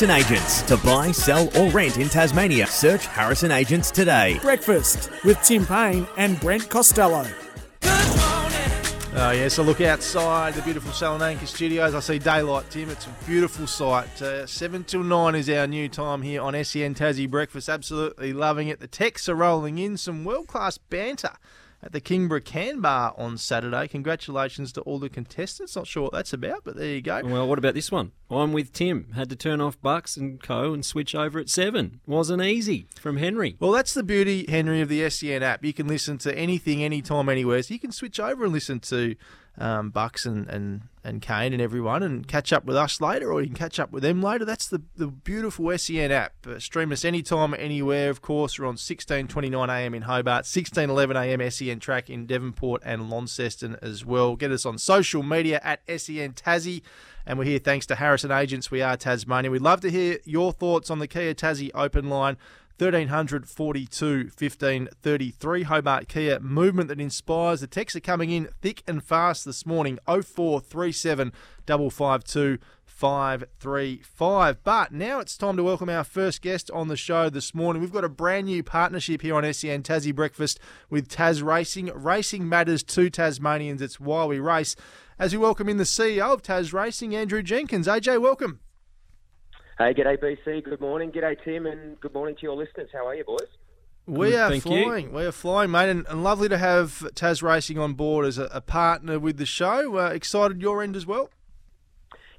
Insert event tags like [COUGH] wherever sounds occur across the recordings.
Harrison Agents. To buy, sell, or rent in Tasmania, search Harrison Agents today. Breakfast with Tim Paine and Brent Costello. Oh, yeah, so look outside the beautiful Salamanca studios. I see daylight, Tim. It's a beautiful sight. Uh, 7 till 9 is our new time here on SEN Tassie Breakfast. Absolutely loving it. The texts are rolling in. Some world class banter at the Kingborough Can Bar on Saturday. Congratulations to all the contestants. Not sure what that's about, but there you go. Well, what about this one? I'm with Tim. Had to turn off Bucks and Co. and switch over at 7. Wasn't easy from Henry. Well, that's the beauty, Henry, of the SEN app. You can listen to anything, anytime, anywhere. So you can switch over and listen to um, Bucks and, and, and Kane and everyone and catch up with us later, or you can catch up with them later. That's the, the beautiful SEN app. Uh, stream us anytime, anywhere. Of course, we're on 16.29am in Hobart, 16.11am SEN track in Devonport and Launceston as well. Get us on social media at SEN Tassie. And we're here thanks to Harrison Agents. We are Tasmania. We'd love to hear your thoughts on the Kia Tassie open line. 1300 42 15 33. Hobart Kia movement that inspires. The texts are coming in thick and fast this morning 0437 552 535. But now it's time to welcome our first guest on the show this morning. We've got a brand new partnership here on SEN Tassie Breakfast with Tas Racing. Racing matters to Tasmanians. It's why we race. As we welcome in the CEO of Tas Racing, Andrew Jenkins. AJ, welcome. Hey, g'day BC. Good morning. G'day Tim, and good morning to your listeners. How are you, boys? We are flying. You. We are flying, mate, and, and, lovely to have Tas Racing on board as a, a partner with the show. Uh, excited your end as well.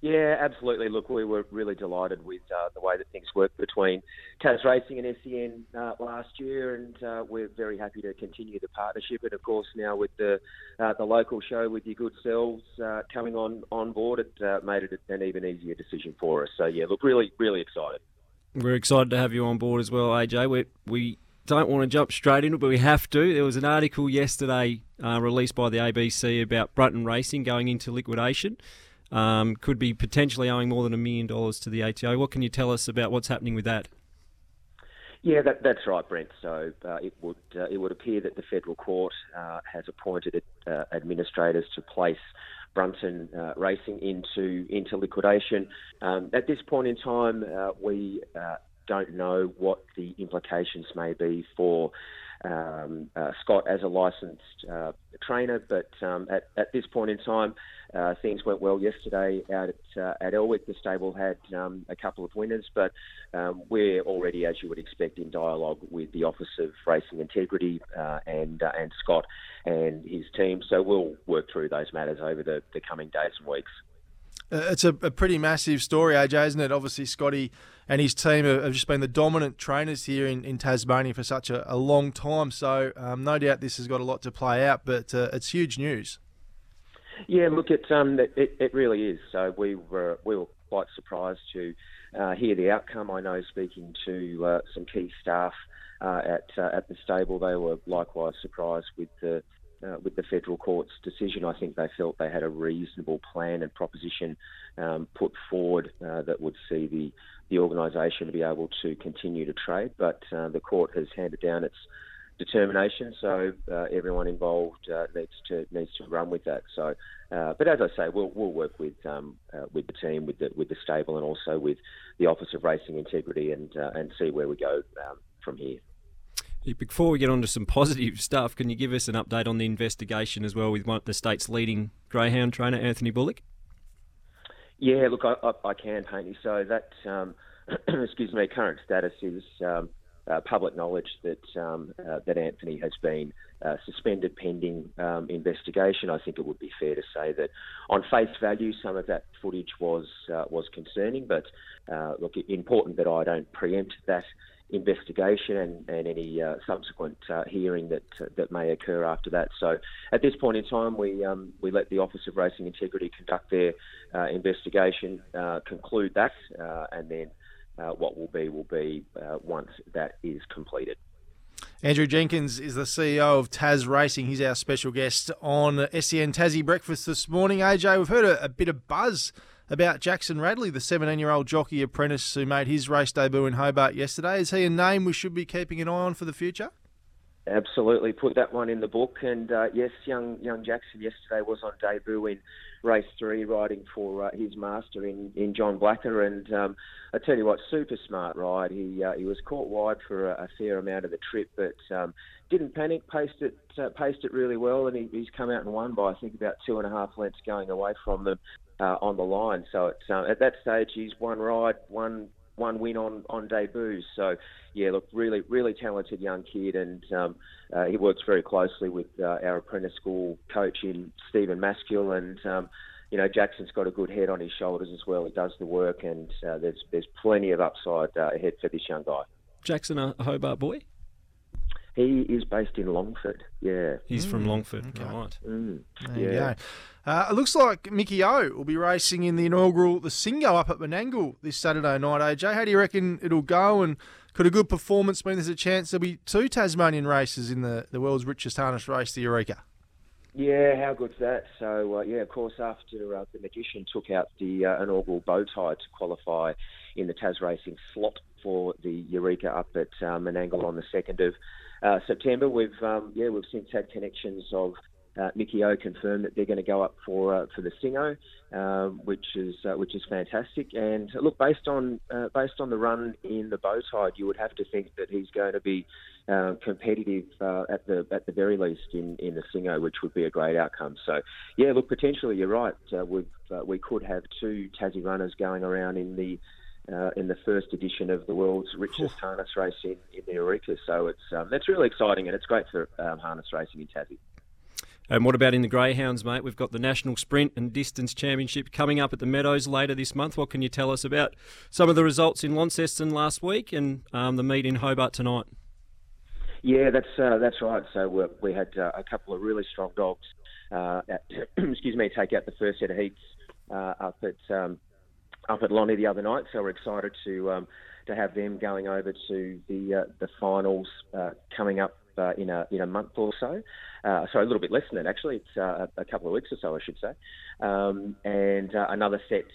Yeah, absolutely. Look, we were really delighted with uh, the way that things worked between Tas Racing and SEN uh, last year, and uh, we're very happy to continue the partnership. And of course, now with the uh, the local show with your good selves uh, coming on on board, it uh, made it an even easier decision for us. So yeah, look, really, really excited. We're excited to have you on board as well, AJ. We we don't want to jump straight into it, but we have to. There was an article yesterday released by the ABC about Brunton Racing going into liquidation um, could be potentially owing more than a million dollars to the ATO. What can you tell us about what's happening with that? Yeah, that, that's right, Brent. So uh, it would uh, it would appear that the federal court uh, has appointed uh, administrators to place Brunton uh, Racing into into liquidation. Um, at this point in time, uh, we don't know what the implications may be for um, uh, Scott as a licensed uh, trainer, but um, at, at this point in time, uh, things went well yesterday out at, uh, at Elwick. The stable had um, a couple of winners, but um, we're already, as you would expect, in dialogue with the Office of Racing Integrity uh, and uh, and Scott and his team. So we'll work through those matters over the, the coming days and weeks. It's a, a, pretty massive story, AJ, isn't it? Obviously, Scotty and his team have just been the dominant trainers here in, in Tasmania for such a, a long time. So, um, no doubt this has got a lot to play out, but uh, it's huge news. Yeah, look, it, um, it, it really is. So we were we were quite surprised to uh, hear the outcome. I know, speaking to uh, some key staff uh, at uh, at the stable, they were likewise surprised with the uh, with the federal court's decision. I think they felt they had a reasonable plan and proposition um, put forward uh, that would see the the organisation to be able to continue to trade. But uh, the court has handed down its determination, so uh, everyone involved uh, needs to needs to run with that. So, uh, but as I say, we'll we'll work with um, with the team, with the with the stable, and also with the Office of Racing Integrity, and and see where we go um, from here. Before we get on to some positive stuff, can you give us an update on the investigation as well with one, of the state's leading greyhound trainer, Anthony Bullock? Yeah, look, I, I, I can, Painey. So that, um, [CLEARS THROAT] excuse me, current status is um, uh, public knowledge that um, uh, that Anthony has been uh, suspended pending um, investigation. I think it would be fair to say that, on face value, some of that footage was uh, was concerning. But uh, look, important that I don't preempt that investigation and, and any uh, subsequent uh, hearing that uh, that may occur after that. So at this point in time, we um, we let the Office of Racing Integrity conduct their uh, investigation, uh, conclude that, uh, and then what will be will be once that is completed. Andrew Jenkins is the CEO of Tas Racing. He's our special guest on SEN Tassie Breakfast this morning. AJ, we've heard a, a bit of buzz about Jackson Radley, the 17 year old jockey apprentice who made his race debut in Hobart yesterday. Is he a name we should be keeping an eye on for the future? Absolutely, put that one in the book. And uh, yes, young young Jackson yesterday was on debut in race three, riding for uh, his master in, in John Blacker. And um, I tell you what, super smart ride. He uh, he was caught wide for a, a, fair amount of the trip, but um, didn't panic. Paced it uh, paced it really well, and he, he's come out and won by I think about two and a half lengths going away from them uh, on the line. So it's, uh, at that stage, he's one ride, one one win on on debuts. So yeah, look, really really talented young kid, and um, uh, he works very closely with uh, our apprentice school coach in Stephen Maskell, and um, you know Jackson's got a good head on his shoulders as well. He does the work, and uh, there's there's plenty of upside uh, ahead for this young guy. Jackson, a Hobart boy. He is based in Longford. Yeah, he's mm. from Longford. Okay. Right. Mm. yeah. Uh, it looks like Mickey O will be racing in the inaugural the Singo up at Menangle this Saturday night. AJ, how do you reckon it'll go? And could a good performance mean there's a chance there'll be two Tasmanian races in the, the world's richest harness race, the Eureka? Yeah, how good's that? So, uh, yeah, of course, after uh, the Magician took out the uh, inaugural bow tie to qualify in the Tas Racing slot for the Eureka up at uh, Menangle on the 2nd of uh, September. We've um, yeah we've since had connections of uh, Mickey O confirmed that they're going to go up for uh, for the Singo, um, which is uh, which is fantastic. And look, based on uh, based on the run in the Bow Tie, you would have to think that he's going to be uh, competitive at the at the very least in, in the Singo, which would be a great outcome. So yeah, look, potentially you're right. we we could have two Tassie runners going around in the uh, in the first edition of the world's richest harness race in, in the Eureka. So it's um, that's really exciting and it's great for um, harness racing in Tassie. And what about in the greyhounds, mate? We've got the National Sprint and Distance Championship coming up at the Meadows later this month. What can you tell us about some of the results in Launceston last week and um, the meet in Hobart tonight? Yeah, that's uh, that's right. So we, we had uh, a couple of really strong dogs. Uh, at, [CLEARS THROAT] excuse me, take out the first set of heats uh, up at um, up at Lonnie the other night. So we're excited to um, to have them going over to the uh, the finals uh, coming up uh, in a in a month or so. Uh, so a little bit less than that actually. It's uh, a couple of weeks or so, I should say. Um, and uh, another set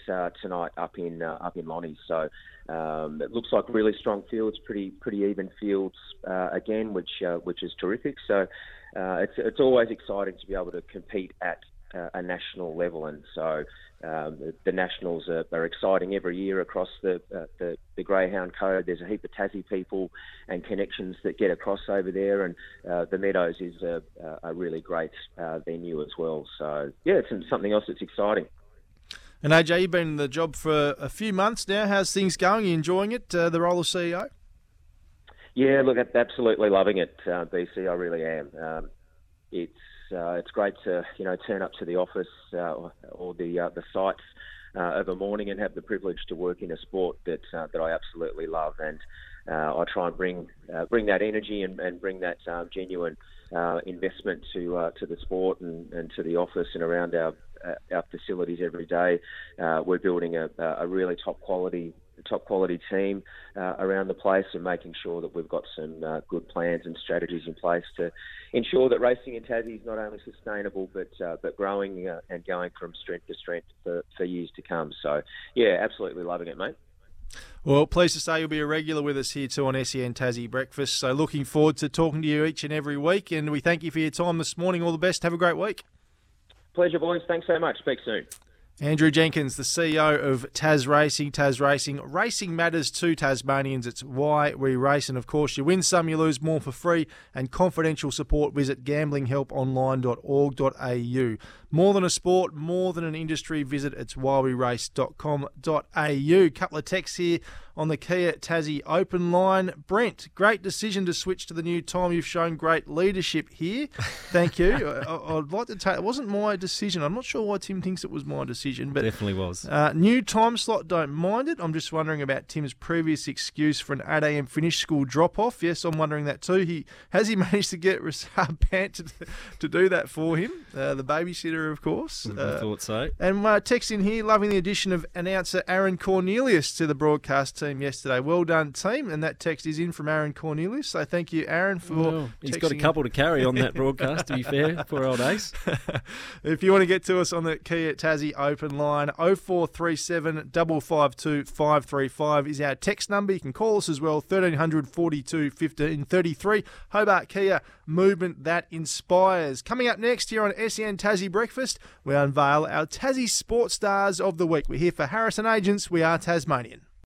tonight up in up in Lonnie. So. Um, it looks like really strong fields, pretty pretty even fields again, which which is terrific. So it's it's always exciting to be able to compete at a national level, and so um, the, the, nationals are, are, exciting every year across the, uh, the, the Greyhound Code. There's a heap of Tassie people and connections that get across over there, and uh, the Meadows is a, a really great uh, venue as well. So yeah, it's something else that's exciting. And AJ, you've been in the job for a few months now. How's things going? Are you enjoying it? Uh, the role of CEO? Yeah, look, absolutely loving it, uh, BC. I really am. Um, it's uh, it's great to you know turn up to the office uh, or the uh, the sites uh, morning and have the privilege to work in a sport that uh, that I absolutely love, and uh, I try and bring bring that energy and, and bring that genuine investment to to the sport and, and to the office and around our our facilities every day. we're building a, a really top quality top quality team uh, around the place and making sure that we've got some uh, good plans and strategies in place to ensure that racing in Tassie is not only sustainable but uh, but growing uh, and going from strength to strength for, for years to come. So yeah, absolutely loving it, mate. Well, pleased to say you'll be a regular with us here too on SEN Tassie Breakfast. So looking forward to talking to you each and every week. And we thank you for your time this morning. All the best. Have a great week. Pleasure, boys. Thanks so much. Speak soon. Andrew Jenkins, the CEO of Tas Racing. Tas Racing. Racing matters to Tasmanians. It's why we race. And of course, you win some, you lose more for free. And confidential support, visit gamblinghelponline.org.au. More than a sport, more than an industry, visit it's whyWeRace.com.au. Couple of texts here on the Kia Tassie open line. Brent, great decision to switch to the new time. You've shown great leadership here. Thank you. [LAUGHS] I, would like to take. It wasn't my decision. I'm not sure why Tim thinks it was my decision, but definitely was. Uh, new time slot. Don't mind it. I'm just wondering about Tim's previous excuse for an 8 a.m. finish school drop off. Yes, I'm wondering that too. He has he [LAUGHS] managed to get Rishabh Pant to, to do that for him, uh, the babysitter, of course. I uh, thought so. And uh, text in here, loving the addition of announcer Aaron Cornelius to the broadcast team yesterday. Well done, team. And that text is in from Aaron Cornelius. So thank you, Aaron, for. Well, he's got a couple to carry on that [LAUGHS] broadcast, to be fair, for old Ace. [LAUGHS] if you want to get to us on the Kia Tassie Open, line. 0437 552 535 is our text number. You can call us as well, 1300 42 1533. Hobart Kia, movement that inspires. Coming up next here on SEN Tassie Breakfast, we unveil our Tassie Sports Stars of the Week. We're here for Harrison Agents. We are Tasmanian.